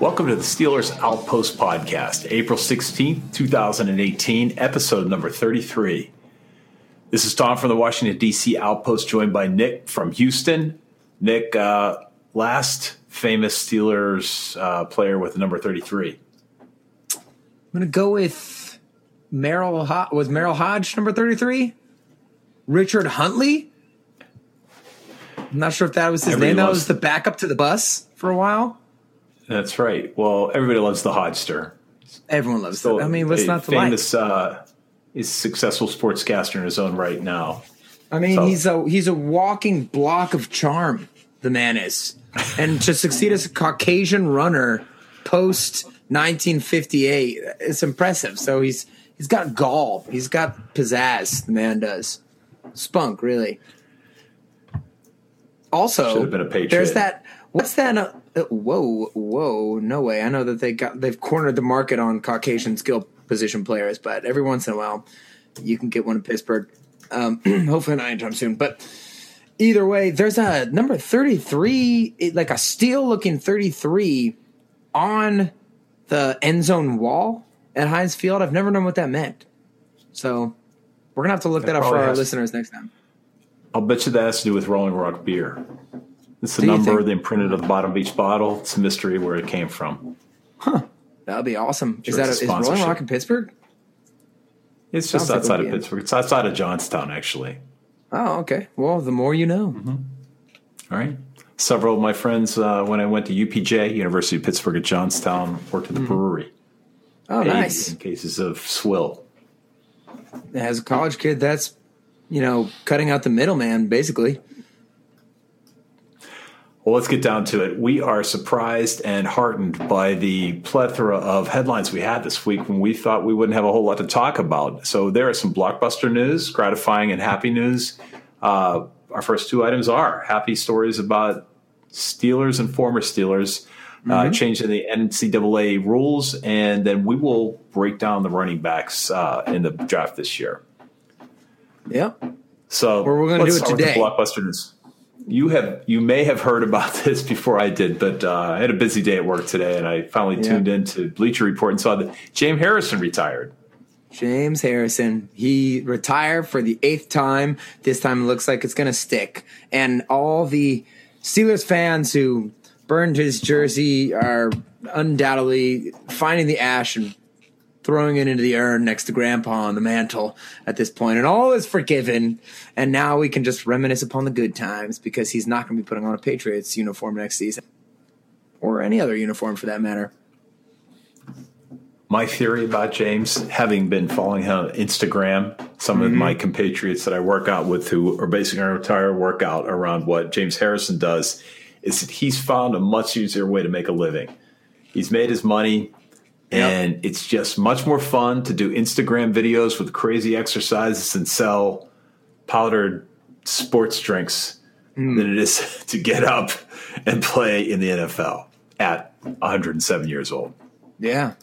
Welcome to the Steelers Outpost Podcast, April 16th, 2018, episode number 33. This is Tom from the Washington, D.C. Outpost, joined by Nick from Houston. Nick, uh, last famous Steelers uh, player with the number 33. I'm gonna go with Merril. Ho- was Merril Hoge number thirty three? Richard Huntley. I'm not sure if that was his Everybody name. That was the backup to the bus for a while. That's right. Well, everybody loves the Hodgster. Everyone loves So it. I mean, what's not to like? famous, uh, he's successful sportscaster in his own right now. I mean, so- he's a he's a walking block of charm. The man is, and to succeed as a Caucasian runner post 1958, it's impressive. So he's he's got gall. He's got pizzazz. The man does spunk really. Also, Should have been a Patriot. there's that. What's that? Uh, whoa, whoa! No way. I know that they got they've cornered the market on Caucasian skill position players, but every once in a while, you can get one in Pittsburgh. Um, hopefully not anytime soon. But either way, there's a number 33, like a steel looking 33 on the end zone wall at Heinz Field. I've never known what that meant. So we're going to have to look that, up for our listeners next time. I'll bet you that has to do with Rolling Rock beer. It's the number, think? the imprinted at the bottom of each bottle. It's a mystery where it came from. Huh. That would be awesome. Sure, is that a, is Rolling. Rock in Pittsburgh? It's just Sounds like outside would of. Pittsburgh. It's outside of Johnstown, actually. Oh, okay. Well, the more you know. All right. Several of my friends, uh, when I went to UPJ, University of Pittsburgh at Johnstown, worked at the brewery. Oh, nice. In cases of swill. As a college kid, that's, you know, cutting out the middleman, basically. Well, let's get down to it. We are surprised and heartened by the plethora of headlines we had this week when we thought we wouldn't have a whole lot to talk about. So there are some blockbuster news, gratifying and happy news. Uh, our first two items are happy stories about Steelers and former Steelers uh, changing the NCAA rules, and then we will break down the running backs uh, in the draft this year. Yep. So we're gonna do it today. blockbuster news. You have you may have heard about this before I did, but uh, I had a busy day at work today, and I finally Yeah. tuned in to Bleacher Report and saw that James Harrison retired. James Harrison. He retired for the eighth time. This time it looks like it's going to stick. And all the Steelers fans who burned his jersey are undoubtedly finding the ash and throwing it into the urn next to Grandpa on the mantle at this. And all is forgiven. And now we can just reminisce upon the good times because he's not going to be putting on a Patriots uniform next season or any other uniform for that matter. My theory about James, having been following him on Instagram, some of mm-hmm. my compatriots that I work out with who are basing our entire workout around what James Harrison does, is that he's found a much easier way to make a living. He's made his money, and it's just much more fun to do Instagram videos with crazy exercises and sell powdered sports drinks than it is to get up and play in the NFL at 107 years old. Yeah.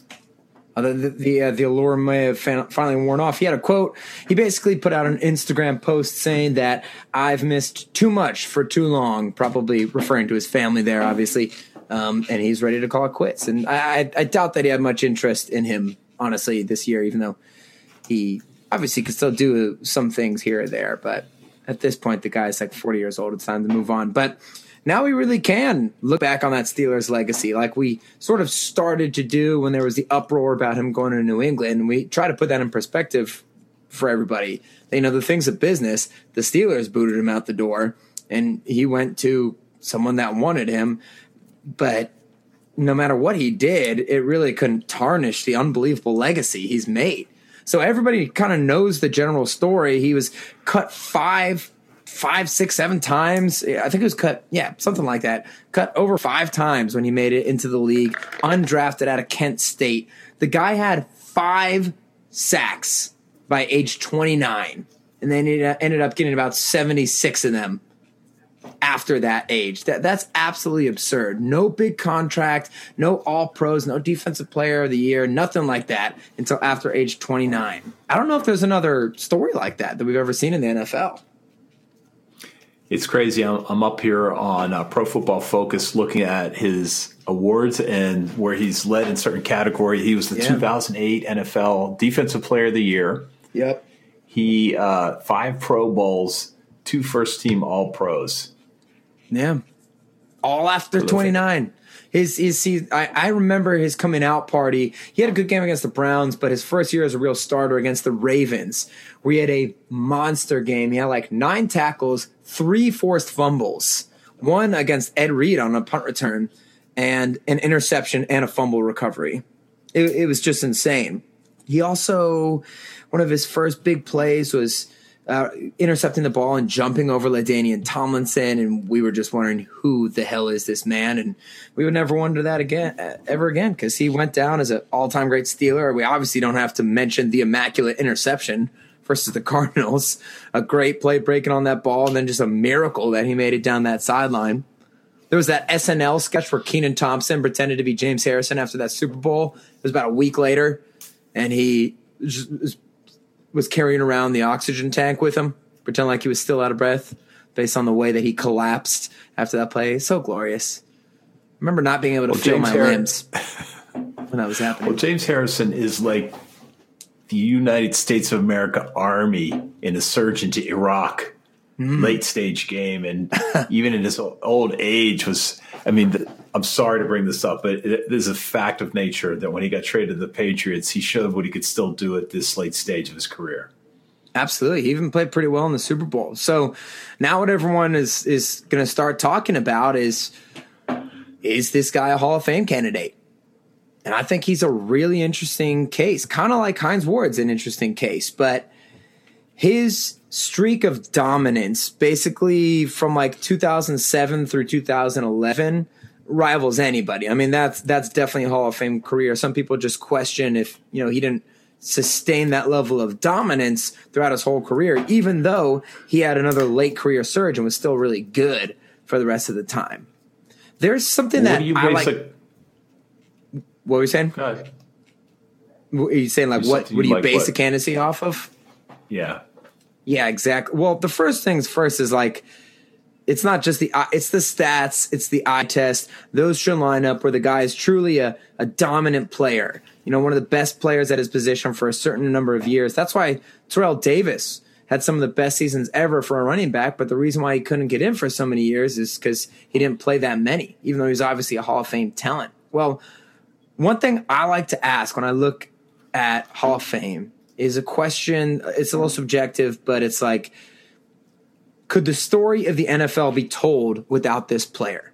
Uh, the the, uh, the allure may have fin- finally worn off. He had a quote. He basically put out an Instagram post saying that I've missed too much for too long, probably referring to his family there, obviously. Um, and he's ready to call it quits. And I, I, I doubt that he had much interest in him, honestly, this year, even though he obviously could still do some things here or there. But at this point, the guy's like 40 years old. It's time to move on. But now we really can look back on that Steelers legacy, like we sort of started to do when there was the uproar about him going to New England. And we try to put that in perspective for everybody. You know, the things of business, the Steelers booted him out the door, and he went to someone that wanted him. But no matter what he did, it really couldn't tarnish the unbelievable legacy he's made. So everybody kind of knows the general story. He was cut five, five, six, seven times. I think it was cut, yeah, something like that. Cut over five times when he made it into the league, undrafted out of Kent State. The guy had five sacks by age 29, and then he ended up getting about 76 of them after that age. That that's absolutely absurd. No big contract, no all pros, no defensive player of the year, nothing like that until after age 29. I don't know if there's another story like that that we've ever seen in the NFL. It's crazy. I'm, I'm up here on uh, Pro Football Focus looking at his awards and where he's led in certain category. He was the Yeah. 2008 NFL Defensive Player of the Year. Yep. He uh, five Pro Bowls, two first team All Pros. Yeah. All after 29. His, his, he, I, I remember his coming out party. He had a good game against the Browns, but his first year as a real starter against the Ravens, where he had a monster game. He had like nine tackles, three forced fumbles, one against Ed Reed on a punt return, and an interception and a fumble recovery. It, it was just insane. He also, one of his first big plays was uh, intercepting the ball and jumping over LaDainian Tomlinson, and we were just wondering who the hell is this man, and we would never wonder that again, uh, ever again, because he went down as an all-time great Steeler. We obviously don't have to mention the immaculate interception versus the Cardinals, a great play breaking on that ball, and then just a miracle that he made it down that sideline. There was that SNL sketch where Kenan Thompson pretended to be James Harrison after that Super Bowl. It was about a week later, and he just was carrying around the oxygen tank with him, pretend like he was still out of breath, based on the way that he collapsed after that play. So glorious. I remember not being able to Well, feel James my Harris- limbs when that was happening. Well, James Harrison is like the United States of America Army in a surge into Iraq Mm. late stage game, and even in his old age was. I mean, th- I'm sorry to bring this up, but it, it is a fact of nature that when he got traded to the Patriots, he showed what he could still do at this late stage of his career. Absolutely. He even played pretty well in the Super Bowl. So now what everyone is is going to start talking about is is this guy a Hall of Fame candidate? And I think he's a really interesting case, kind of like Hines Ward's an interesting case, but his streak of dominance basically from like 2007 through 2011 rivals anybody. I mean that's that's definitely a Hall of Fame career. Some people just question if, you know, he didn't sustain that level of dominance throughout his whole career even though he had another late career surge and was still really good for the rest of the time. There's something what that you I base like what were you saying? God, Are you saying like what? What do you you like base what? a candidacy off of? yeah. Yeah, exactly. Well, the first things first is like it's not just the eye- it's the stats, it's the eye test. Those should line up where the guy is truly a, a dominant player. You know, one of the best players at his position for a certain number of years. That's why Terrell Davis had some of the best seasons ever for a running back, but the reason why he couldn't get in for so many years is because he didn't play that many, even though he's obviously a Hall of Fame talent. Well, one thing I like to ask when I look at Hall of Fame is a question. It's a little subjective, but it's like, could the story of the NFL be told without this player?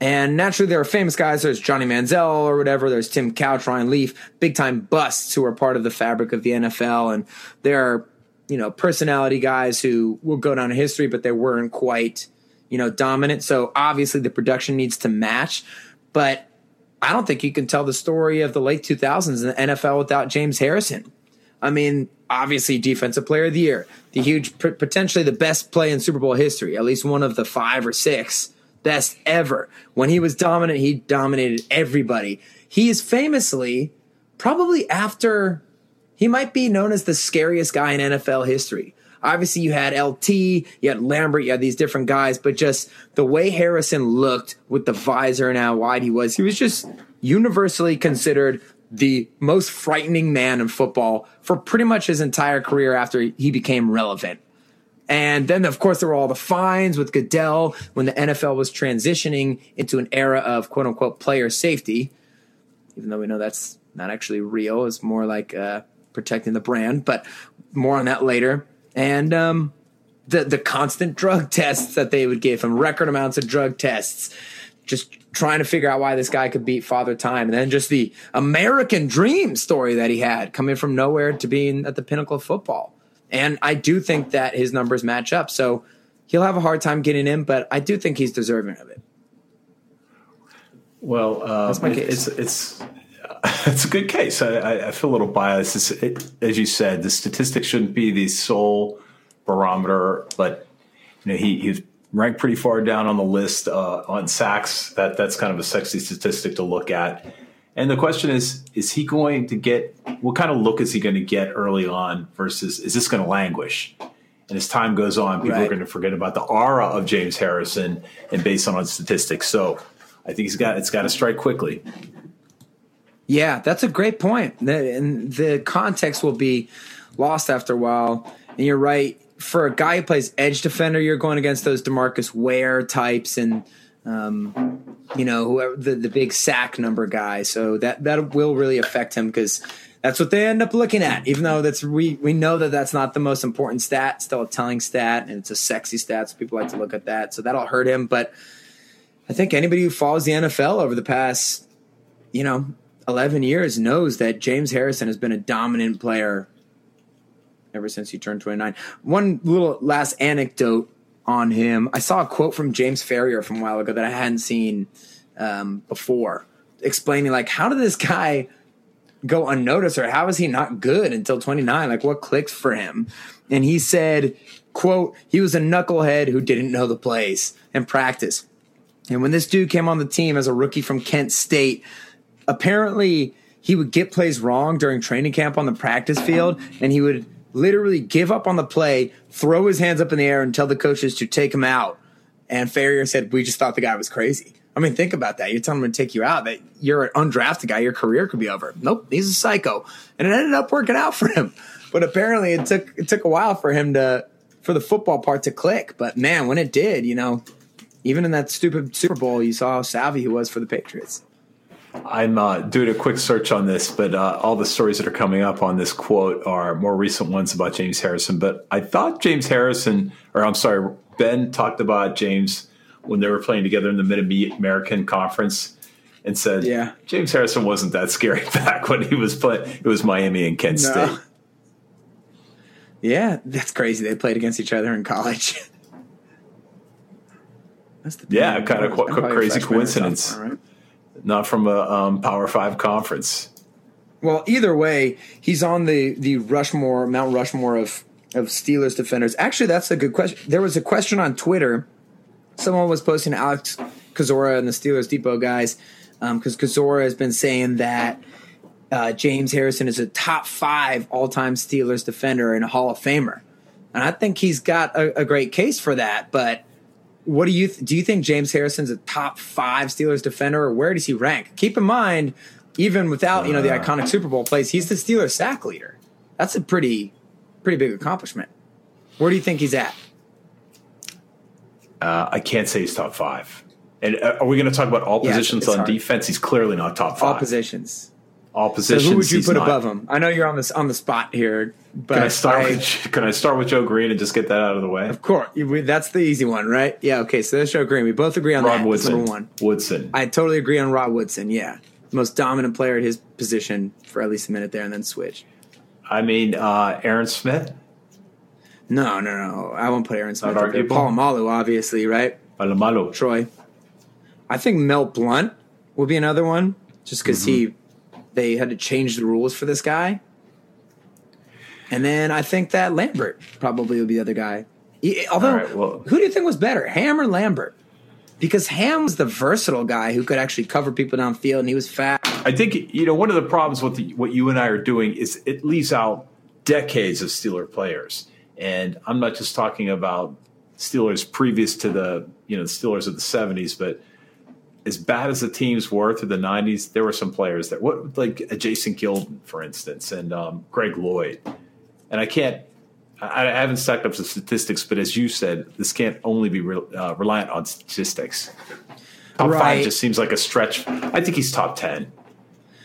And naturally, there are famous guys. There's Johnny Manziel or whatever. There's Tim Couch, Ryan Leaf, big time busts who are part of the fabric of the NFL. And there are, you know, personality guys who will go down in history, but they weren't quite, you know, dominant. So obviously, the production needs to match. But I don't think you can tell the story of the late 2000s in the NFL without James Harrison. I mean, obviously, defensive player of the year, the huge, potentially the best play in Super Bowl history, at least one of the five or six best ever. When he was dominant, he dominated everybody. He is famously, probably after, he might be known as the scariest guy in NFL history. Obviously, you had LT, you had Lambert, you had these different guys, but just the way Harrison looked with the visor and how wide he was, he was just universally considered the most frightening man in football for pretty much his entire career after he became relevant. And then, of course, there were all the fines with Goodell when the NFL was transitioning into an era of quote unquote player safety, even though we know that's not actually real. It's more like uh, protecting the brand, but more on that later. And um, the, the constant drug tests that they would give him, record amounts of drug tests, just trying to figure out why this guy could beat Father Time. And then just the American dream story that he had coming from nowhere to being at the pinnacle of football. And I do think that his numbers match up. So he'll have a hard time getting in, but I do think he's deserving of it. Well, uh, That's my case. it's it's it's a good case. I, I, I feel a little biased. It's, it, as you said, the statistics shouldn't be the sole barometer, but you know he, he's ranked pretty far down on the list uh, on sacks. That that's kind of a sexy statistic to look at. And the question is: Is he going to get what kind of look is he going to get early on? Versus is this going to languish? And as time goes on, people are going to forget about the aura of James Harrison and based on statistics. So I think he's got it's got to strike quickly. Yeah, that's a great point. And the context will be lost after a while. And you're right. For a guy who plays edge defender, you're going against those DeMarcus Ware types and, um, you know, whoever the, the big sack number guy. So that that will really affect him because that's what they end up looking at. Even though that's we we know that that's not the most important stat, still a telling stat, and it's a sexy stat. So people like to look at that. So that'll hurt him. But I think anybody who follows the NFL over the past you know, 11 years knows that James Harrison has been a dominant player ever since he turned 29. One little last anecdote on him. I saw a quote from James Farrior from a while ago that I hadn't seen um, before, explaining like how did this guy go unnoticed or how is he not good until 29? Like what clicked for him? And he said, quote, he was a knucklehead who didn't know the plays and practice. And when this dude came on the team as a rookie from Kent State, apparently he would get plays wrong during training camp on the practice field and he would literally give up on the play, throw his hands up in the air and tell the coaches to take him out. And Farrior said, We just thought the guy was crazy. I mean, think about that. You're telling him to take you out, that you're an undrafted guy, your career could be over. Nope, he's a psycho. And it ended up working out for him. But apparently it took it took a while for him to for the football part to click. But man, when it did, you know, even in that stupid Super Bowl, you saw how savvy he was for the Patriots. I'm uh, doing a quick search on this, but uh, all the stories that are coming up on this quote are more recent ones about James Harrison. But I thought James Harrison, or I'm sorry, Ben talked about James when they were playing together in the Mid American Conference and said, Yeah. James Harrison wasn't that scary back when he was playing. It was Miami and Kent No. State. Yeah, that's crazy. They played against each other in college. that's the Yeah, kind of a crazy coincidence. sophomore, right? Not from a um, Power Five conference. Well, either way, he's on the the Rushmore, Mount Rushmore of of Steelers defenders. Actually, that's a good question. There was a question on Twitter. Someone was posting Alex Kozora and the Steelers Depot guys because Kazora has been saying that uh, James Harrison is a top five all time Steelers defender and a Hall of Famer, and I think he's got a, a great case for that. But what do you th- do? You think James Harrison's a top five Steelers defender, or where does he rank? Keep in mind, even without you know the iconic Super Bowl plays, he's the Steelers sack leader. That's a pretty pretty big accomplishment. Where do you think he's at? Uh, I can't say he's top five. And uh, are we going to talk about all Yeah, positions on hard. defense? He's clearly not top five. All positions. All So who would you put not. above him? I know you're on this on the spot here, but Can I start I- with Can I start with Joe Greene and just get that out of the way? Of course, that's the easy one, right? Yeah. Okay, so that's Joe Greene. We both agree on Rod that. Woodson. number one. Woodson. I totally agree on Rod Woodson. Yeah, most dominant player at his position for at least a minute there, and then switch. I mean, uh, Aaron Smith. No, no, no. I won't put Aaron Smith. Not up there. arguable? Polamalu, obviously, right? Polamalu. Troy. I think Mel Blount will be another one, just because he Mm-hmm. They had to change the rules for this guy. And then I think that Lambert probably would be the other guy. He- although, right, well- who do you think was better, Ham or Lambert? Because Ham was the versatile guy who could actually cover people downfield, and he was fast. I think you know one of the problems with the, what you and I are doing is it leaves out decades of Steeler players, and I'm not just talking about Steelers previous to the you know the Steelers of the '70s, but as bad as the teams were through the '90s, there were some players that what like Jason Gildon, for instance, and um, Greg Lloyd, and I can't I, I haven't stacked up the statistics, but as you said, this can't only be re, uh, reliant on statistics. Top Right. five just seems like a stretch. I think he's top ten,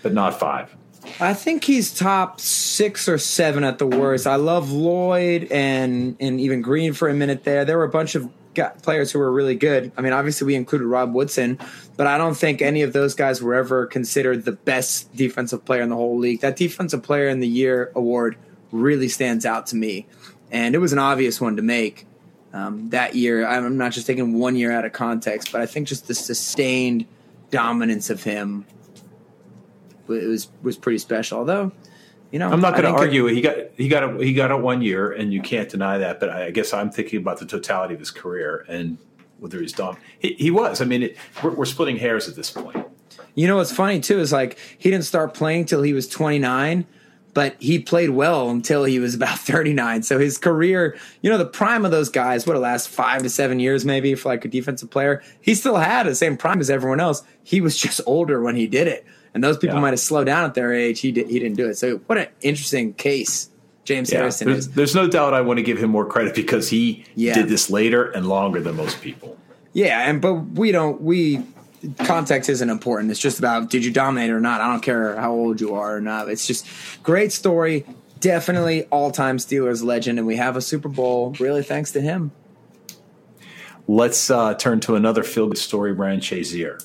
but not five. I think he's top six or seven at the worst. I love Lloyd and and even Green for a minute there. There were a bunch of gu- players who were really good. I mean, obviously we included Rob Woodson, but I don't think any of those guys were ever considered the best defensive player in the whole league. That defensive player in the year award really stands out to me, and it was an obvious one to make. Um, that year, I'm not just taking one year out of context, but I think just the sustained dominance of him it was was pretty special. Although, you know, I'm not going to it- argue. He got he got a, he got it one year, and you can't deny that. But I guess I'm thinking about the totality of his career and whether he's done. He, he was. I mean, it, we're, we're splitting hairs at this point. You know what's funny too is like he didn't start playing till he was 29, but he played well until he was about 39. So his career, you know, the prime of those guys would have last five to seven years maybe for like a defensive player. He still had the same prime as everyone else. He was just older when he did it, and those people Yeah. might have slowed down at their age. He did, he didn't do it. So what an interesting case James Yeah, Harrison there's, is. there's no doubt I want to give him more credit because he Yeah. did this later and longer than most people. Yeah, and but we don't we context isn't important. It's just about did you dominate or not. I don't care how old you are or not. It's just great story. Definitely all time Steelers legend, and we have a Super Bowl really thanks to him. Let's uh, turn to another feel good story, Ryan Shazier.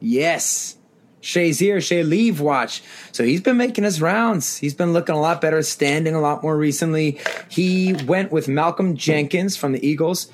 Yes. Shazier, Shay Leave watch. So he's been making his rounds. He's been looking a lot better, standing a lot more recently. He went with Malcolm Jenkins from the Eagles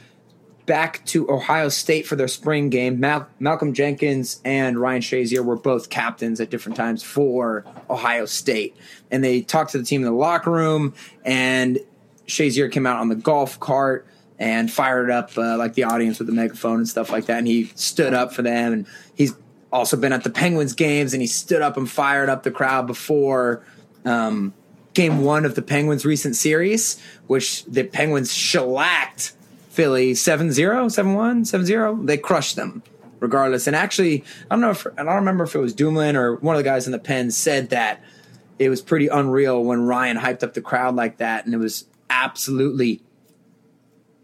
back to Ohio State for their spring game. Mal- Malcolm Jenkins and Ryan Shazier were both captains at different times for Ohio State. And they talked to the team in the locker room, and Shazier came out on the golf cart and fired up uh, like the audience with the megaphone and stuff like that. And he stood up for them. And he's also been at the Penguins games, and he stood up and fired up the crowd before um, game one of the Penguins' recent series, which the Penguins shellacked Philly 7 0, 7 1, 7 0. They crushed them regardless. And actually, I don't know if, and I don't remember if it was Dumoulin or one of the guys in the pen said that it was pretty unreal when Ryan hyped up the crowd like that. And it was absolutely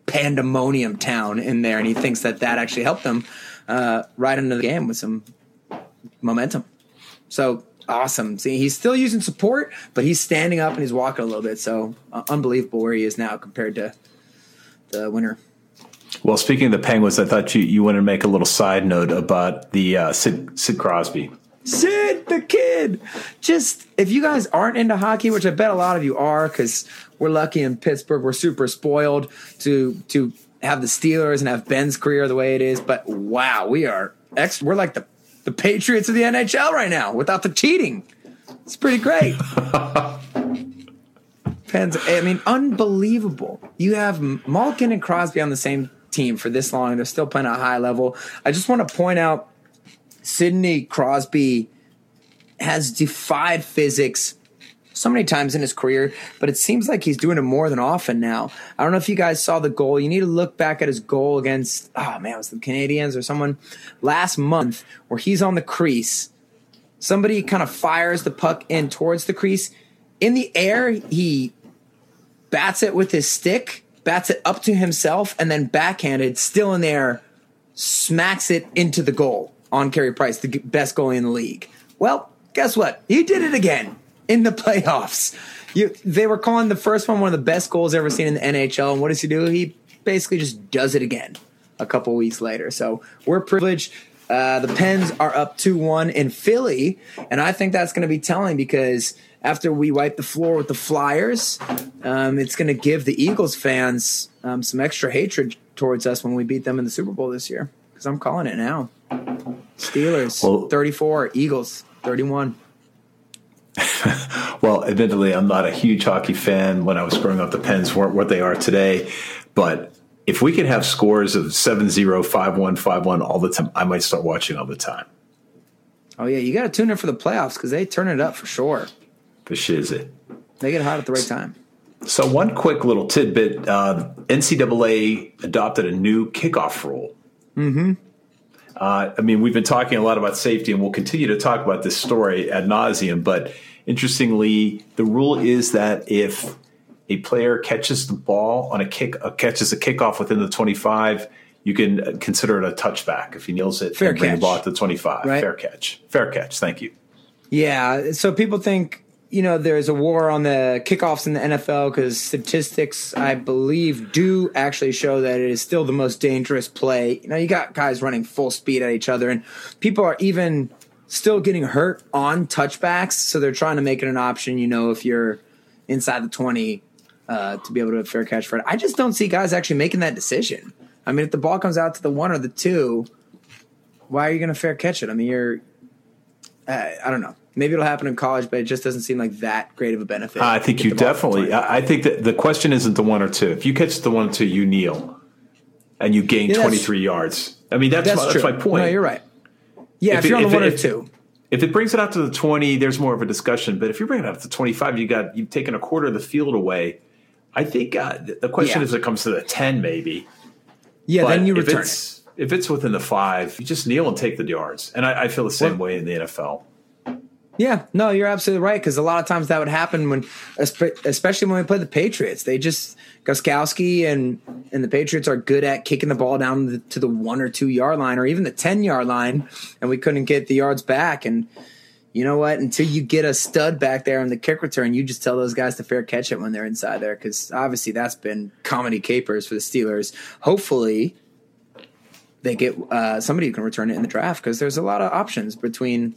pandemonium town in there. And he thinks that that actually helped them uh, right into the game with some momentum. So awesome. See, he's still using support, but he's standing up and he's walking a little bit. So uh, unbelievable where he is now compared to the winner. Well, speaking of the Penguins, I thought you, you wanted to make a little side note about the uh, Sid, Sid Crosby. Sid the kid. Just if you guys aren't into hockey, which I bet a lot of you are, because we're lucky in Pittsburgh, we're super spoiled to to have the Steelers and have Ben's career the way it is. But wow, we are ex. We're like the the Patriots of the NHL right now without the cheating. It's pretty great. I mean, unbelievable. You have Malkin and Crosby on the same team for this long. They're still playing at a high level. I just want to point out Sidney Crosby has defied physics so many times in his career, but it seems like he's doing it more than often now. I don't know if you guys saw the goal. You need to look back at his goal against, oh man, it was the Canadiens or someone last month where he's on the crease. Somebody kind of fires the puck in towards the crease. In the air, he bats it with his stick, bats it up to himself, and then backhanded, still in the air, smacks it into the goal on Carey Price, the best goalie in the league. Well, guess what? He did it again in the playoffs. You, they were calling the first one one of the best goals ever seen in the NHL, and what does he do? He basically just does it again a couple weeks later. So we're privileged. Uh, the Pens are up 2 1 in Philly, and I think that's going to be telling because after we wipe the floor with the Flyers, um, it's going to give the Eagles fans um, some extra hatred towards us when we beat them in the Super Bowl this year. Because I'm calling it now. Steelers Well- 34, Eagles 31. Well, admittedly, I'm not a huge hockey fan. When I was growing up, the Pens weren't what they are today. But if we could have scores of 7 0, 5 1, 5 1 all the time, I might start watching all the time. Oh, yeah, you got to tune in for the playoffs because they turn it up for sure. For shiz it. They get hot at the right time. So, one quick little tidbit uh, NCAA adopted a new kickoff rule. Mm-hmm. Uh, I mean, we've been talking a lot about safety, and we'll continue to talk about this story ad nauseum. But interestingly, the rule is that if a player catches the ball on a kick, uh, catches a kickoff within the 25, you can consider it a touchback if he kneels it Fair and bring the catch. ball to the 25. Right. Fair catch. Fair catch. Thank you. Yeah, so people think you know there's a war on the kickoffs in the NFL because statistics, I believe, do actually show that it is still the most dangerous play. You know, you got guys running full speed at each other, and people are even still getting hurt on touchbacks. So they're trying to make it an option. You know, if you're inside the twenty, uh, to be able to have fair catch for it. I just don't see guys actually making that decision. I mean, if the ball comes out to the one or the two, why are you going to fair catch it? I mean, you're uh, I don't know. Maybe it'll happen in college, but it just doesn't seem like that great of a benefit. I think you the ball from definitely. I think that the question isn't the one or two. If you catch the one or two, you kneel, and you gain Yeah, 23 yards. I mean, that's That's my, that's my point. No, you're right. Yeah, if, it- you're on the it- one or if- two, If it brings it out to the 20, there's more of a discussion. But if you're bringing it out to 25, you got you've taken a quarter of the field away. I think uh, the question Yeah. is, if it comes to the 10, maybe. yeah, But then you if return it. it's if it's within the five, you just kneel and take the yards. And I, I feel the same Well- way in the NFL. Yeah, no, you're absolutely right because a lot of times that would happen when, especially when we play the Patriots. They just Gostkowski and and the Patriots are good at kicking the ball down the, to the one or two yard line or even the ten yard line, and we couldn't get the yards back. And you know what? Until you get a stud back there on the kick return, you just tell those guys to fair catch it when they're inside there because obviously that's been comedy capers for the Steelers. Hopefully, they get uh, somebody who can return it in the draft because there's a lot of options between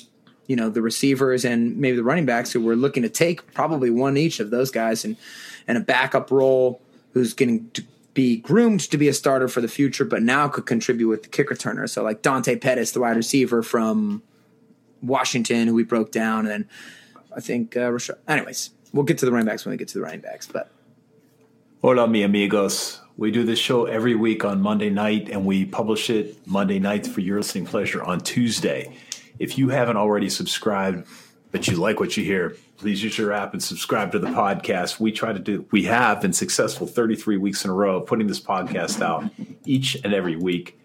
you know the receivers and maybe the running backs who we're looking to take probably one each of those guys and and a backup role who's getting to be groomed to be a starter for the future but now could contribute with the kick returner so like Dante Pettis the wide receiver from Washington who we broke down and then I think uh, Rashad. anyways we'll get to the running backs when we get to the running backs but Hola, mi amigos. We do this show every week on Monday night, and we publish it Monday nights for your listening pleasure on Tuesday. If you haven't already subscribed, but you like what you hear, please use your app and subscribe to the podcast. We try to do, we have been successful 33 weeks in a row of putting this podcast out each and every week.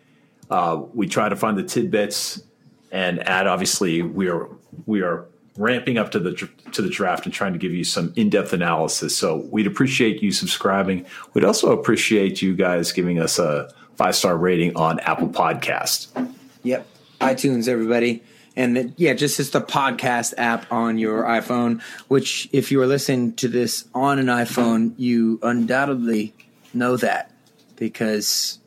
Uh, we try to find the tidbits and add. Obviously, we are we are ramping up to the to the draft and trying to give you some in depth analysis. So we'd appreciate you subscribing. We'd also appreciate you guys giving us a five star rating on Apple Podcast. Yep. iTunes, everybody. And yeah, just it's the podcast app on your iPhone, which if you are listening to this on an iPhone, you undoubtedly know that because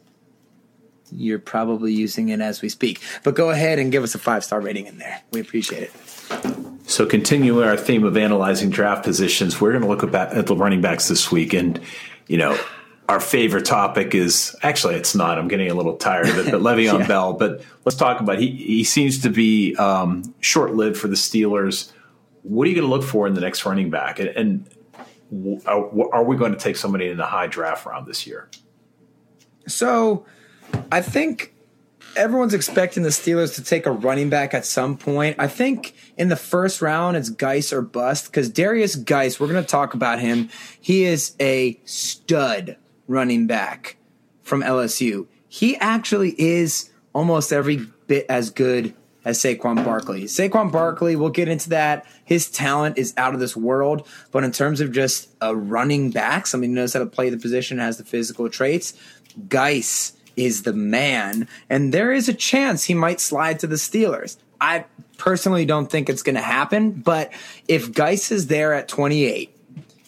you're probably using it as we speak. But go ahead and give us a five star rating in there. We appreciate it. So continuing our theme of analyzing draft positions, we're going to look at, at the running backs this week, and you know. Our favorite topic is actually it's not. I'm getting a little tired of it, but Le'Veon Yeah. Bell. But let's talk about he. He seems to be um, short lived for the Steelers. What are you going to look for in the next running back? And, and are, are we going to take somebody in the high draft round this year? So I think everyone's expecting the Steelers to take a running back at some point. I think in the first round it's Guice or bust because Derrius Guice, we're going to talk about him. He is a stud running back from LSU. He actually is almost every bit as good as Saquon Barkley. Saquon Barkley, we'll get into that. His talent is out of this world, but in terms of just a running back, somebody who knows how to play the position, has the physical traits, Guice is the man, and there is a chance he might slide to the Steelers. I personally don't think it's going to happen, but if Guice is there at 28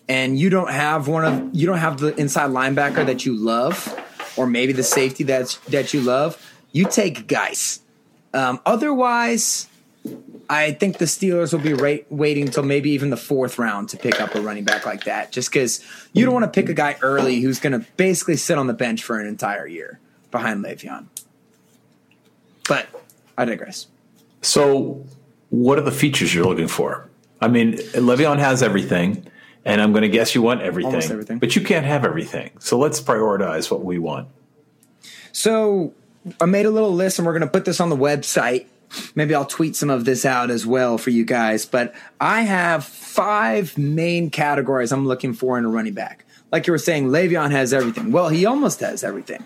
and you don't have one of you don't have the inside linebacker that you love, or maybe the safety that's that you love, you take Guice. Um, otherwise, I think the Steelers will be rate, waiting until maybe even the fourth round to pick up a running back like that, just because you don't want to pick a guy early who's going to basically sit on the bench for an entire year behind Le'Veon. But I digress. So, what are the features you're looking for? I mean, Le'Veon has everything, and I'm going to guess you want everything, Almost everything. but you can't have everything. So let's prioritize what we want. So I made a little list, and we're going to put this on the website. Maybe I'll tweet some of this out as well for you guys. But I have five main categories I'm looking for in a running back. Like you were saying, Le'Veon has everything. Well, he almost has everything,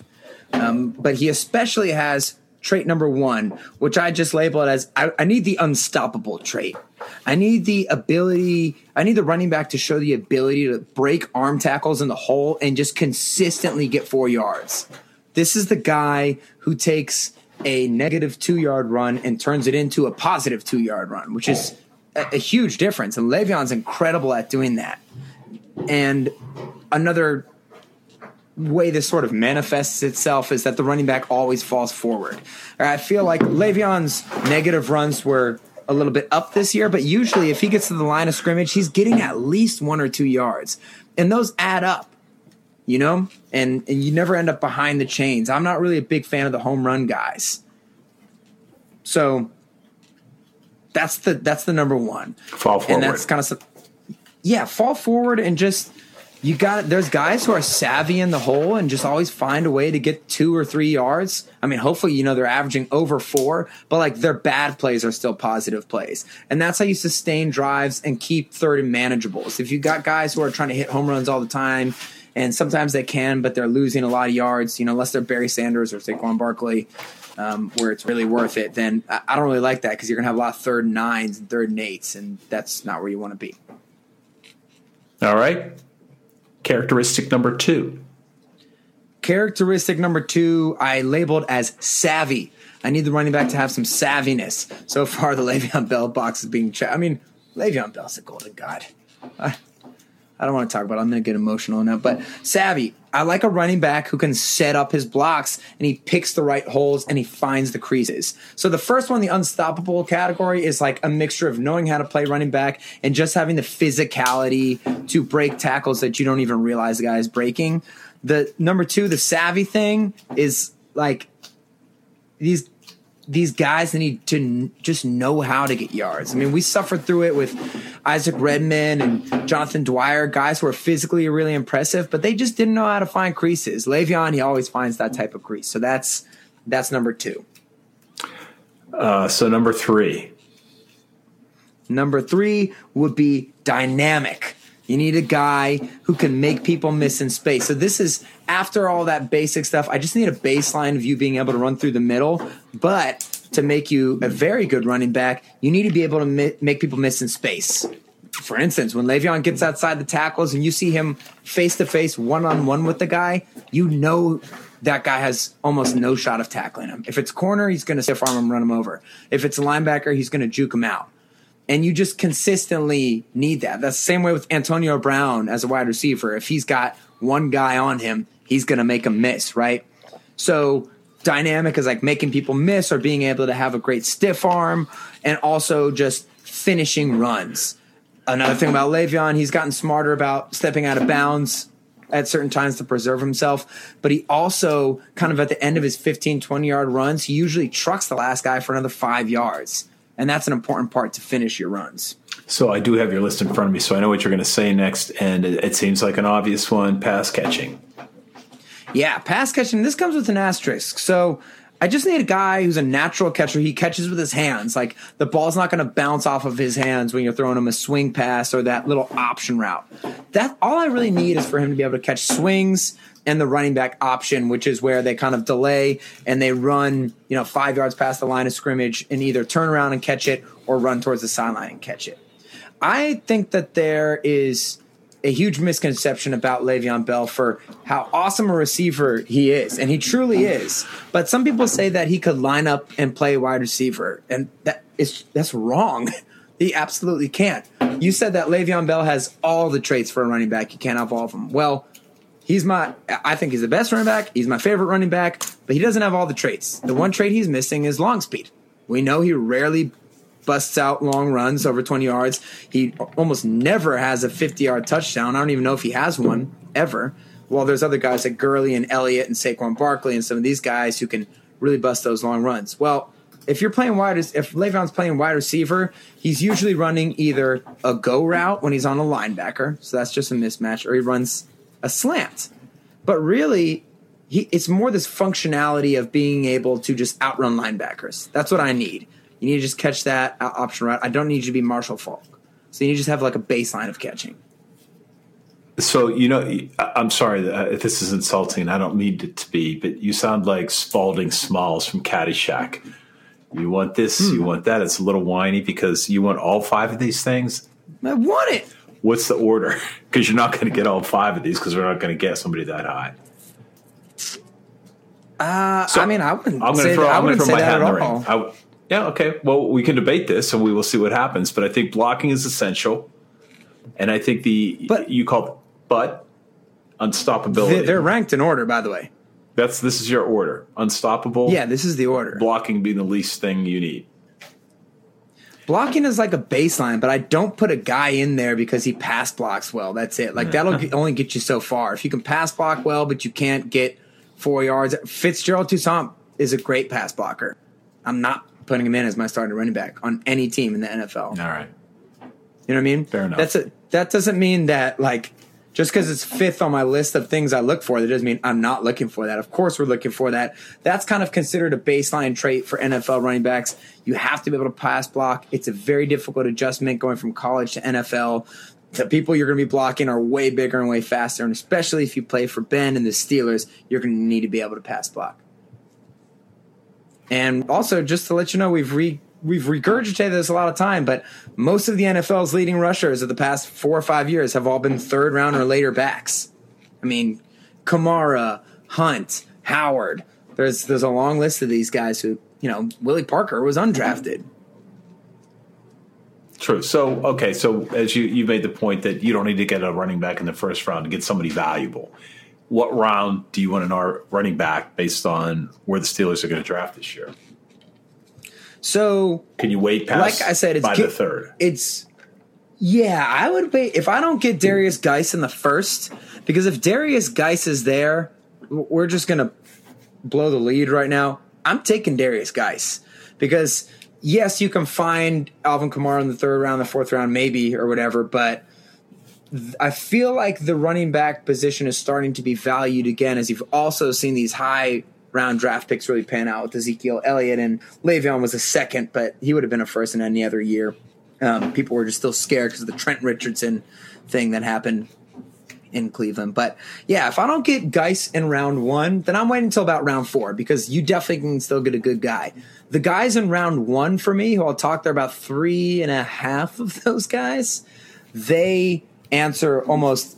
um, but he especially has trait number one, which I just labeled as I, I need the unstoppable trait. I need the ability, I need the running back to show the ability to break arm tackles in the hole and just consistently get four yards. This is the guy who takes a negative two yard run and turns it into a positive two yard run, which is a, a huge difference. And Le'Veon's incredible at doing that. And another way this sort of manifests itself is that the running back always falls forward. I feel like Le'Veon's negative runs were a little bit up this year, but usually if he gets to the line of scrimmage, he's getting at least one or two yards. And those add up, you know? And and you never end up behind the chains. I'm not really a big fan of the home run guys. So that's the that's the number one. Fall forward. And that's kind of yeah, fall forward and just you got there's guys who are savvy in the hole and just always find a way to get two or three yards. I mean, hopefully, you know, they're averaging over four, but like their bad plays are still positive plays. And that's how you sustain drives and keep third and manageables. If you got guys who are trying to hit home runs all the time, and sometimes they can, but they're losing a lot of yards, you know, unless they're Barry Sanders or Saquon Barkley, um, where it's really worth it, then I I don't really like that because you're going to have a lot of third and nines and third and eights, and that's not where you want to be. All right. Characteristic number two. Characteristic number two, I labeled as savvy. I need the running back to have some savviness. So far, the Le'Veon Bell box is being checked. I mean, Le'Veon Bell's a golden god. I don't want to talk about it. I'm going to get emotional now. But savvy, I like a running back who can set up his blocks and he picks the right holes and he finds the creases. So the first one, the unstoppable category, is like a mixture of knowing how to play running back and just having the physicality to break tackles that you don't even realize the guy is breaking. The number two, the savvy thing, is like these these guys that need to n- just know how to get yards. I mean, we suffered through it with Isaac Redman and Jonathan Dwyer, guys who are physically really impressive, but they just didn't know how to find creases. Le'Veon, he always finds that type of crease. So that's that's number two. Uh, so number three. Number three would be dynamic. You need a guy who can make people miss in space. So this is after all that basic stuff. I just need a baseline of you being able to run through the middle, but to make you a very good running back, you need to be able to mi- make people miss in space. For instance, when Le'Veon gets outside the tackles and you see him face to face, one on one with the guy, you know that guy has almost no shot of tackling him. If it's corner, he's going to stiff arm him, run him over. If it's a linebacker, he's going to juke him out and you just consistently need that. That's the same way with Antonio Brown as a wide receiver. If he's got one guy on him, he's going to make him miss, right? So dynamic is like making people miss or being able to have a great stiff arm and also just finishing runs. Another thing about Le'Veon, he's gotten smarter about stepping out of bounds at certain times to preserve himself, but he also kind of at the end of his 15, 20 yard runs, he usually trucks the last guy for another five yards. And that's an important part to finish your runs. So I do have your list in front of me, so I know what you're going to say next, and it, it seems like an obvious one: pass catching. Yeah, pass catching. This comes with an asterisk. So I just need a guy who's a natural catcher. He catches with his hands. Like the ball's not going to bounce off of his hands when you're throwing him a swing pass or that little option route. That all I really need is for him to be able to catch swings and the running back option, which is where they kind of delay and they run, you know, five yards past the line of scrimmage and either turn around and catch it or run towards the sideline and catch it. I think that there is a huge misconception about Le'Veon Bell for how awesome a receiver he is, and he truly is. But some people say that he could line up and play wide receiver, and that is that's wrong. He absolutely can't. You said that Le'Veon Bell has all the traits for a running back. You can't have all of them. Well, he's my. I think he's the best running back. He's my favorite running back, but he doesn't have all the traits. The one trait he's missing is long speed. We know he rarely busts out long runs over 20 yards. He almost never has a 50 yard touchdown. I don't even know if he has one ever. While there's other guys like Gurley and Elliott and Saquon Barkley and some of these guys who can really bust those long runs. Well, if you're playing wide, if Le'Veon's playing wide receiver, he's usually running either a go route when he's on a linebacker, so that's just a mismatch, or he runs a slant. But really, he, it's more this functionality of being able to just outrun linebackers. That's what I need. You need to just catch that uh, option right. I don't need you to be Marshall Faulk. So you need to just have like a baseline of catching. So you know, I'm sorry uh, if this is insulting. I don't mean it to be, but you sound like Spaulding Smails from Caddyshack. You want this, you want that. It's a little whiny because you want all five of these things. I want it. What's the order? Because you're not going to get all five of these because we're not going to get somebody that high. Uh, So, I mean, I wouldn't I'm going say to throw, I'm gonna throw my hat at in the ring. I yeah, okay. Well, we can debate this and we will see what happens. But I think blocking is essential, and I think the But- you called but unstoppability. They- They're ranked in order, by the way. That's this is your order. Unstoppable. Yeah, this is the order. Blocking being the least thing you need. Blocking is like a baseline, but I don't put a guy in there because he pass blocks well. That's it. Like that'll get- only get you so far. If you can pass block well, but you can't get four yards, Fitzgerald Toussaint is a great pass blocker. I'm not putting him in as my starting running back on any team in the NFL. All right. You know what I mean? Fair enough. That's a, that doesn't mean that like just because it's fifth on my list of things I look for, that doesn't mean I'm not looking for that. Of course, we're looking for that. That's kind of considered a baseline trait for NFL running backs. You have to be able to pass block. It's a very difficult adjustment going from college to NFL. The people you're going to be blocking are way bigger and way faster, and especially if you play for Ben and the Steelers, you're going to need to be able to pass block. And also, just to let you know, we've re we've regurgitated this a lot of time, but most of the NFL's leading rushers of the past four or five years have all been third round or later backs. I mean, Kamara, Hunt, Howard. There's there's a long list of these guys who you know Willie Parker was undrafted. True. So okay. So as you you made the point that you don't need to get a running back in the first round to get somebody valuable. What round do you want an R running back based on where the Steelers are going to draft this year? So Can you wait past? like I said, it's by get- the third. It's yeah, I would wait if I don't get Derrius Guice in the first because if Derrius Guice is there, we're just gonna blow the lead right now. I'm taking Derrius Guice because yes, you can find Alvin Kamara in the third round, the fourth round, maybe or whatever, but. I feel like the running back position is starting to be valued again, as you've also seen these high round draft picks really pan out with Ezekiel Elliott and Le'Veon was a second, but he would have been a first in any other year. Um, people were just still scared because of the Trent Richardson thing that happened in Cleveland. But yeah, if I don't get Guice in round one, then I'm waiting until about round four because you definitely can still get a good guy. The guys in round one for me, who I'll talk, there about three and a half of those guys. They answer almost,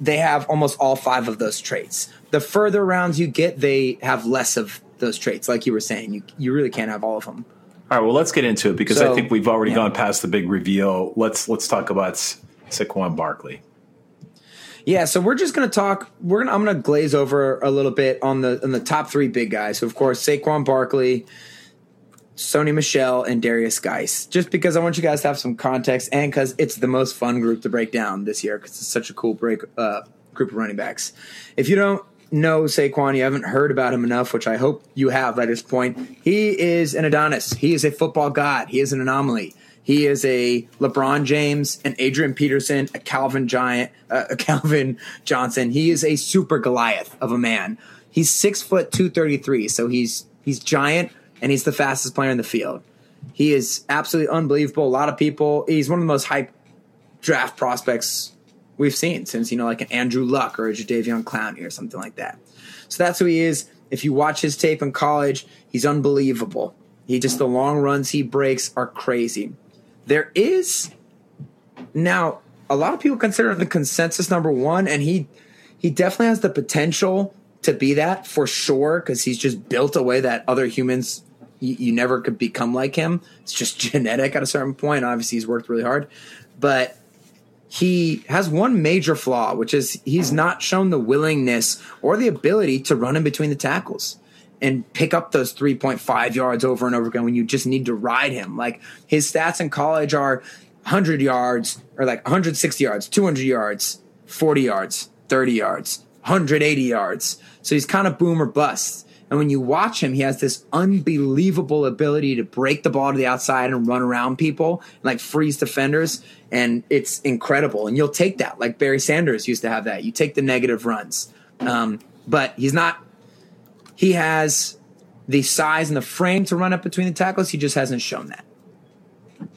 they have almost all five of those traits. The further rounds you get, they have less of those traits. Like you were saying, you you really can't have all of them. All right. Well, let's get into it because I think we've already yeah. gone past the big reveal. Let's let's talk about Saquon Barkley. Yeah, so we're just gonna talk. We're gonna. I'm gonna glaze over a little bit on the on the top three big guys. So of course, Saquon Barkley, Sony Michel, and Derrius Guice. Just because I want you guys to have some context, and because it's the most fun group to break down this year, because it's such a cool break uh, group of running backs. If you don't know Saquon, you haven't heard about him enough, which I hope you have by this point. He is an Adonis. He is a football god. He is an anomaly. He is a LeBron James, an Adrian Peterson, a Calvin Giant, uh, a Calvin Johnson. He is a super Goliath of a man. He's six foot two thirty three, so he's he's giant and he's the fastest player in the field. He is absolutely unbelievable. A lot of people. He's one of the most hyped draft prospects we've seen since you know like an Andrew Luck or a Jadeveon Clowney or something like that. So that's who he is. If you watch his tape in college, he's unbelievable. He just the long runs he breaks are crazy. There is now a lot of people consider him the consensus number one, and he he definitely has the potential to be that for sure because he's just built a way that other humans you, you never could become like him. It's just genetic at a certain point. Obviously, he's worked really hard, but he has one major flaw, which is he's not shown the willingness or the ability to run in between the tackles and pick up those 3.5 yards over and over again when you just need to ride him. Like his stats in college are 100 yards or like 160 yards, 200 yards, 40 yards, 30 yards, 180 yards. So he's kind of boom or bust. And when you watch him, he has this unbelievable ability to break the ball to the outside and run around people, and like freeze defenders. And it's incredible. And you'll take that. Like Barry Sanders used to have that. You take the negative runs. Um, but he's not, he has the size and the frame to run up between the tackles. He just hasn't shown that.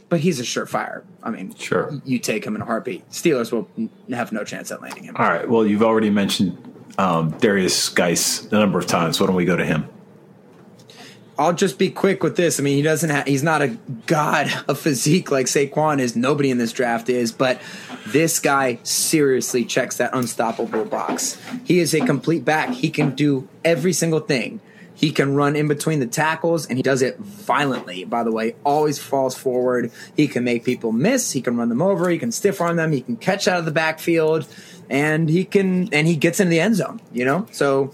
but he's a surefire. I mean, Sure. you take him in a heartbeat. Steelers will have no chance at landing him. All right. Well, you've already mentioned um, Derrius Guice a number of times. Why don't we go to him? I'll just be quick with this. I mean, he doesn't have, he's not a god of physique like Saquon is. Nobody in this draft is, but this guy seriously checks that unstoppable box. He is a complete back. He can do every single thing. He can run in between the tackles and he does it violently, by the way. Always falls forward. He can make people miss. He can run them over. He can stiff arm them. He can catch out of the backfield and he can, and he gets into the end zone, you know? So,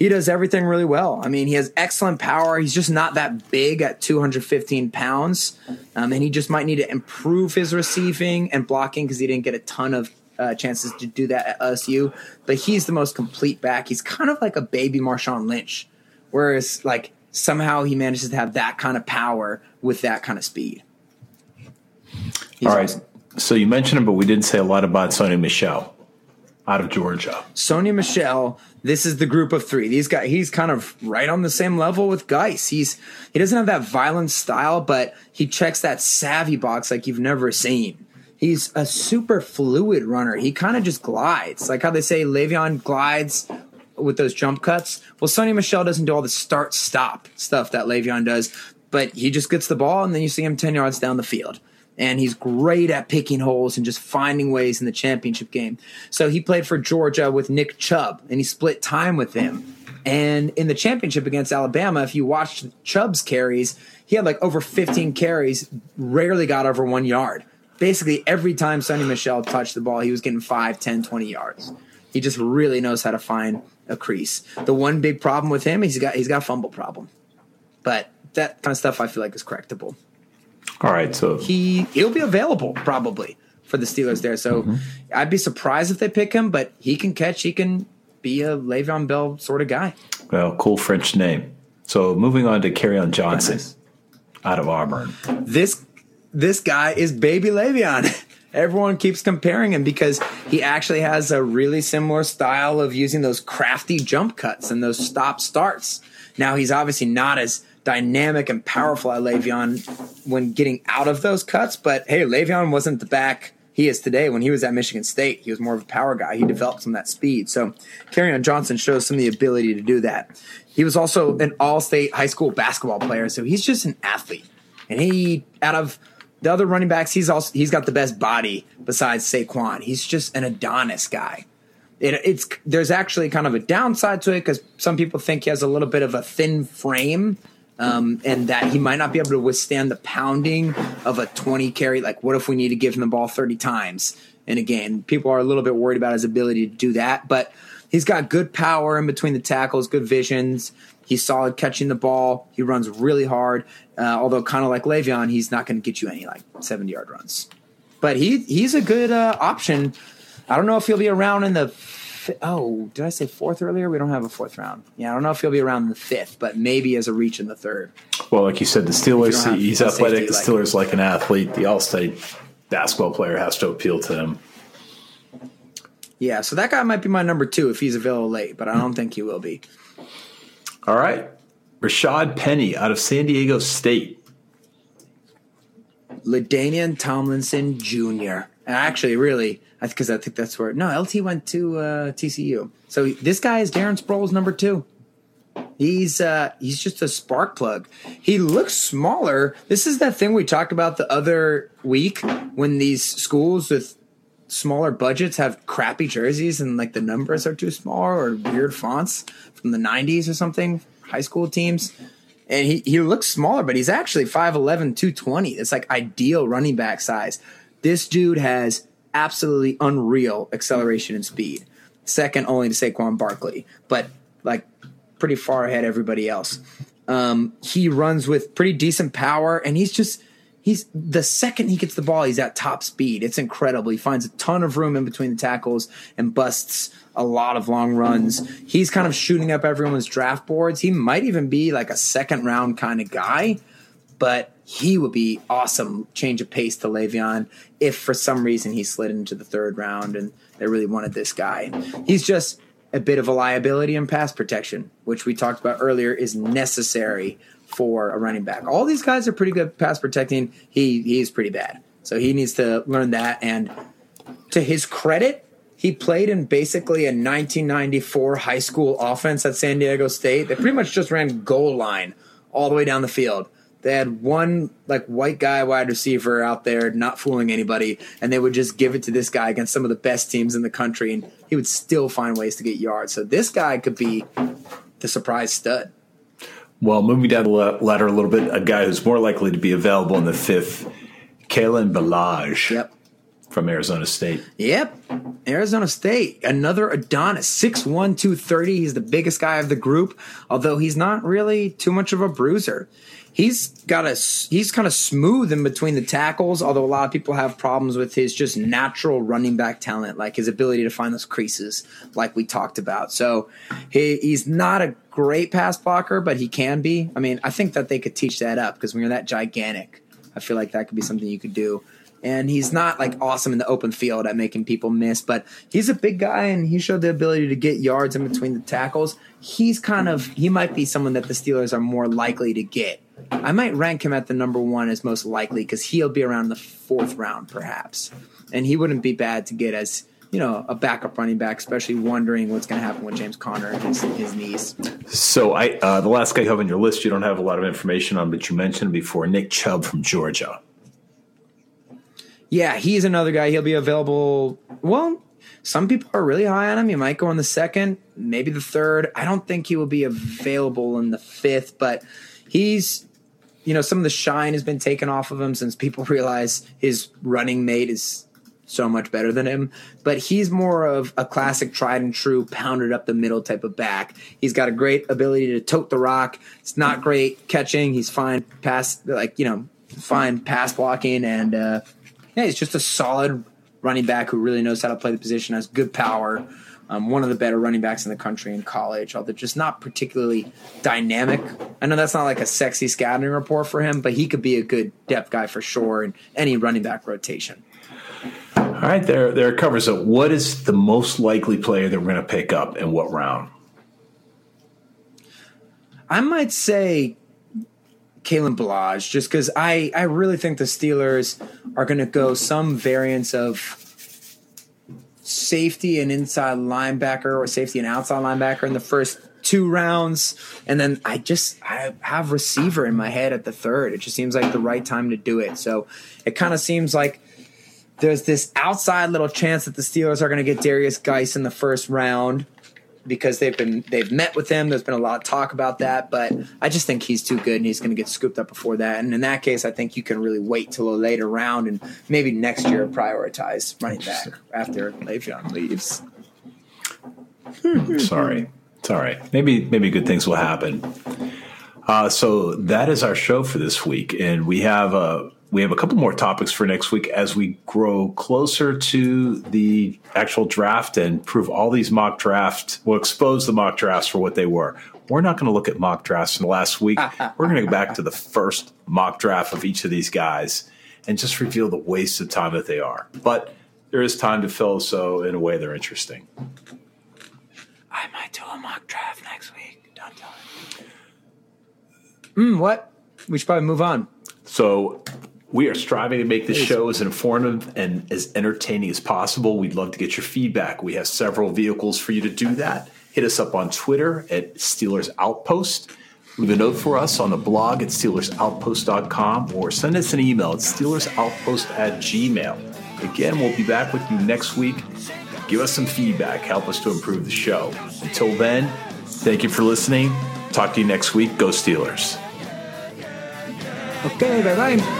he does everything really well. I mean, he has excellent power. He's just not that big at 215 pounds. Um, and he just might need to improve his receiving and blocking because he didn't get a ton of uh, chances to do that at LSU. But he's the most complete back. He's kind of like a baby Marshawn Lynch, whereas, like, somehow he manages to have that kind of power with that kind of speed. He's All right. awesome. So you mentioned him, but we didn't say a lot about Sony Michel out of Georgia. Sony Michel, this is the group of three. These guys, he's kind of right on the same level with Guice. He's he doesn't have that violent style, but he checks that savvy box like you've never seen. He's a super fluid runner. He kind of just glides, like how they say Le'Veon glides with those jump cuts. Well, Sony Michel doesn't do all the start stop stuff that Le'Veon does, but he just gets the ball and then you see him ten yards down the field and he's great at picking holes and just finding ways in the championship game. So he played for Georgia with Nick Chubb, and he split time with him. And in the championship against Alabama, if you watched Chubb's carries, he had like over 15 carries, rarely got over one yard. Basically, every time Sony Michel touched the ball, he was getting 5, 10, 20 yards. He just really knows how to find a crease. The one big problem with him, he's got he's got a fumble problem. But that kind of stuff I feel like is correctable All right. So he he'll be available probably for the Steelers there. So mm-hmm. I'd be surprised if they pick him, but he can catch. He can be a Le'Veon Bell sort of guy. well, cool French name. So moving on to Kerryon Johnson Nice. out of Auburn. This this guy is baby Le'Veon. Everyone keeps comparing him because he actually has a really similar style of using those crafty jump cuts and those stop starts. Now he's obviously not as dynamic and powerful at Le'Veon when getting out of those cuts, but hey, Le'Veon wasn't the back he is today. When he was at Michigan State, he was more of a power guy. He developed some of that speed. So Kerryon Johnson shows some of the ability to do that. He was also an all-state high school basketball player, so he's just an athlete. And he out of the other running backs, he's also he's got the best body besides Saquon. He's just an Adonis guy. It, it's there's actually kind of a downside to it because some people think he has a little bit of a thin frame, um, and that he might not be able to withstand the pounding of a 20 carry. Like, what if we need to give him the ball 30 times in a game? People are a little bit worried about his ability to do that, but he's got good power in between the tackles, good visions. He's solid catching the ball. He runs really hard. Uh, although, kind of like Le'Veon, he's not going to get you any like 70 yard runs. But he he's a good uh, option. I don't know if he'll be around in the. Fi- Oh, did I say fourth earlier? We don't have a fourth round. Yeah, I don't know if he'll be around the fifth, but maybe as a reach in the third. Well, like you said, the Steelers, he's athletic. The Steelers like an athlete. The all-state basketball player has to appeal to him. Yeah, so that guy might be my number two if he's available late, but I don't think he will be. All right. Rashaad Penny out of San Diego State. LaDainian Tomlinson Jr. And actually, really, because I think that's where no LT went to uh, TCU. So this guy is Darren Sproles number two. He's uh, he's just a spark plug. He looks smaller. This is that thing we talked about the other week when these schools with smaller budgets have crappy jerseys and like the numbers are too small or weird fonts from the 90s or something. High school teams and he, he looks smaller, but he's actually 5'11, 220. It's like ideal running back size. This dude has absolutely unreal acceleration and speed. Second only to Saquon Barkley, but like pretty far ahead everybody else. Um, he runs with pretty decent power, and he's just he's the second he gets the ball, he's at top speed. It's incredible. He finds a ton of room in between the tackles and busts a lot of long runs. He's kind of shooting up everyone's draft boards. He might even be like a second round kind of guy, but he would be awesome change of pace to Le'Veon if for some reason he slid into the third round and they really wanted this guy. He's just a bit of a liability in pass protection, which we talked about earlier is necessary for a running back. All these guys are pretty good pass protecting. He he's pretty bad. So he needs to learn that. And to his credit, he played in basically a 1994 high school offense at San Diego State. They pretty much just ran goal line all the way down the field. They had one like white guy wide receiver out there not fooling anybody, and they would just give it to this guy against some of the best teams in the country, and he would still find ways to get yards. So this guy could be the surprise stud. Well, moving down the ladder a little bit, a guy who's more likely to be available in the fifth, Kalen Ballage Yep. from Arizona State. Yep. Arizona State, another Adonis, 6'1, 230. He's the biggest guy of the group, although he's not really too much of a bruiser. He's got a he's kind of smooth in between the tackles, although a lot of people have problems with his just natural running back talent, like his ability to find those creases, like we talked about. So he, he's not a great pass blocker, but he can be. I mean, I think that they could teach that up because when you're that gigantic, I feel like that could be something you could do and he's not like awesome in the open field at making people miss, but he's a big guy and he showed the ability to get yards in between the tackles. He's kind of he might be someone that the Steelers are more likely to get. I might rank him at the number one as most likely because he'll be around the fourth round perhaps, and he wouldn't be bad to get as you know a backup running back, especially wondering what's going to happen with James Conner and his, his knees. So I, uh, the last guy you have on your list, you don't have a lot of information on, but you mentioned before Nick Chubb from Georgia. Yeah, he's another guy. He'll be available. Well, some people are really high on him. He might go in the second, maybe the third. I don't think he will be available in the fifth, but he's, you know, some of the shine has been taken off of him since people realize his running mate is so much better than him. But he's more of a classic tried and true, pounded up the middle type of back. He's got a great ability to tote the rock. It's not great catching. He's fine pass, like, you know, fine pass blocking and, uh, yeah, he's just a solid running back who really knows how to play the position, has good power. Um, one of the better running backs in the country in college, although just not particularly dynamic. I know that's not like a sexy scouting report for him, but he could be a good depth guy for sure in any running back rotation. All right, there, there it covers it. What is the most likely player that we're going to pick up in what round? I might say Kalen Ballage, just because I, I really think the Steelers are going to go some variants of safety and inside linebacker or safety and outside linebacker in the first two rounds. And then I just I have receiver in my head at the third. It just seems like the right time to do it. So it kind of seems like there's this outside little chance that the Steelers are going to get Derrius Guice in the first round because they've been they've met with him. There's been a lot of talk about that, but I just think he's too good and he's going to get scooped up before that. And in that case, I think you can really wait till a later round and maybe next year prioritize running back after Le'Veon leaves. Sorry, it's all right. Maybe maybe good things will happen. Uh, so that is our show for this week, and we have a we have a couple more topics for next week as we grow closer to the actual draft and prove all these mock drafts. We'll expose the mock drafts for what they were. We're not going to look at mock drafts from the last week. We're going to go back to the first mock draft of each of these guys and just reveal the waste of time that they are. But there is time to fill, so in a way, they're interesting. I might do a mock draft next week. Don't tell him. Hmm, what? We should probably move on. So we are striving to make this show as informative and as entertaining as possible. We'd love to get your feedback. We have several vehicles for you to do that. Hit us up on Twitter at Steelers Outpost. Leave a note for us on the blog at SteelersOutpost.com or send us an email at SteelersOutpost at gmail. Again, we'll be back with you next week. Give us some feedback. Help us to improve the show. Until then, thank you for listening. Talk to you next week. Go Steelers. Okay, bye bye.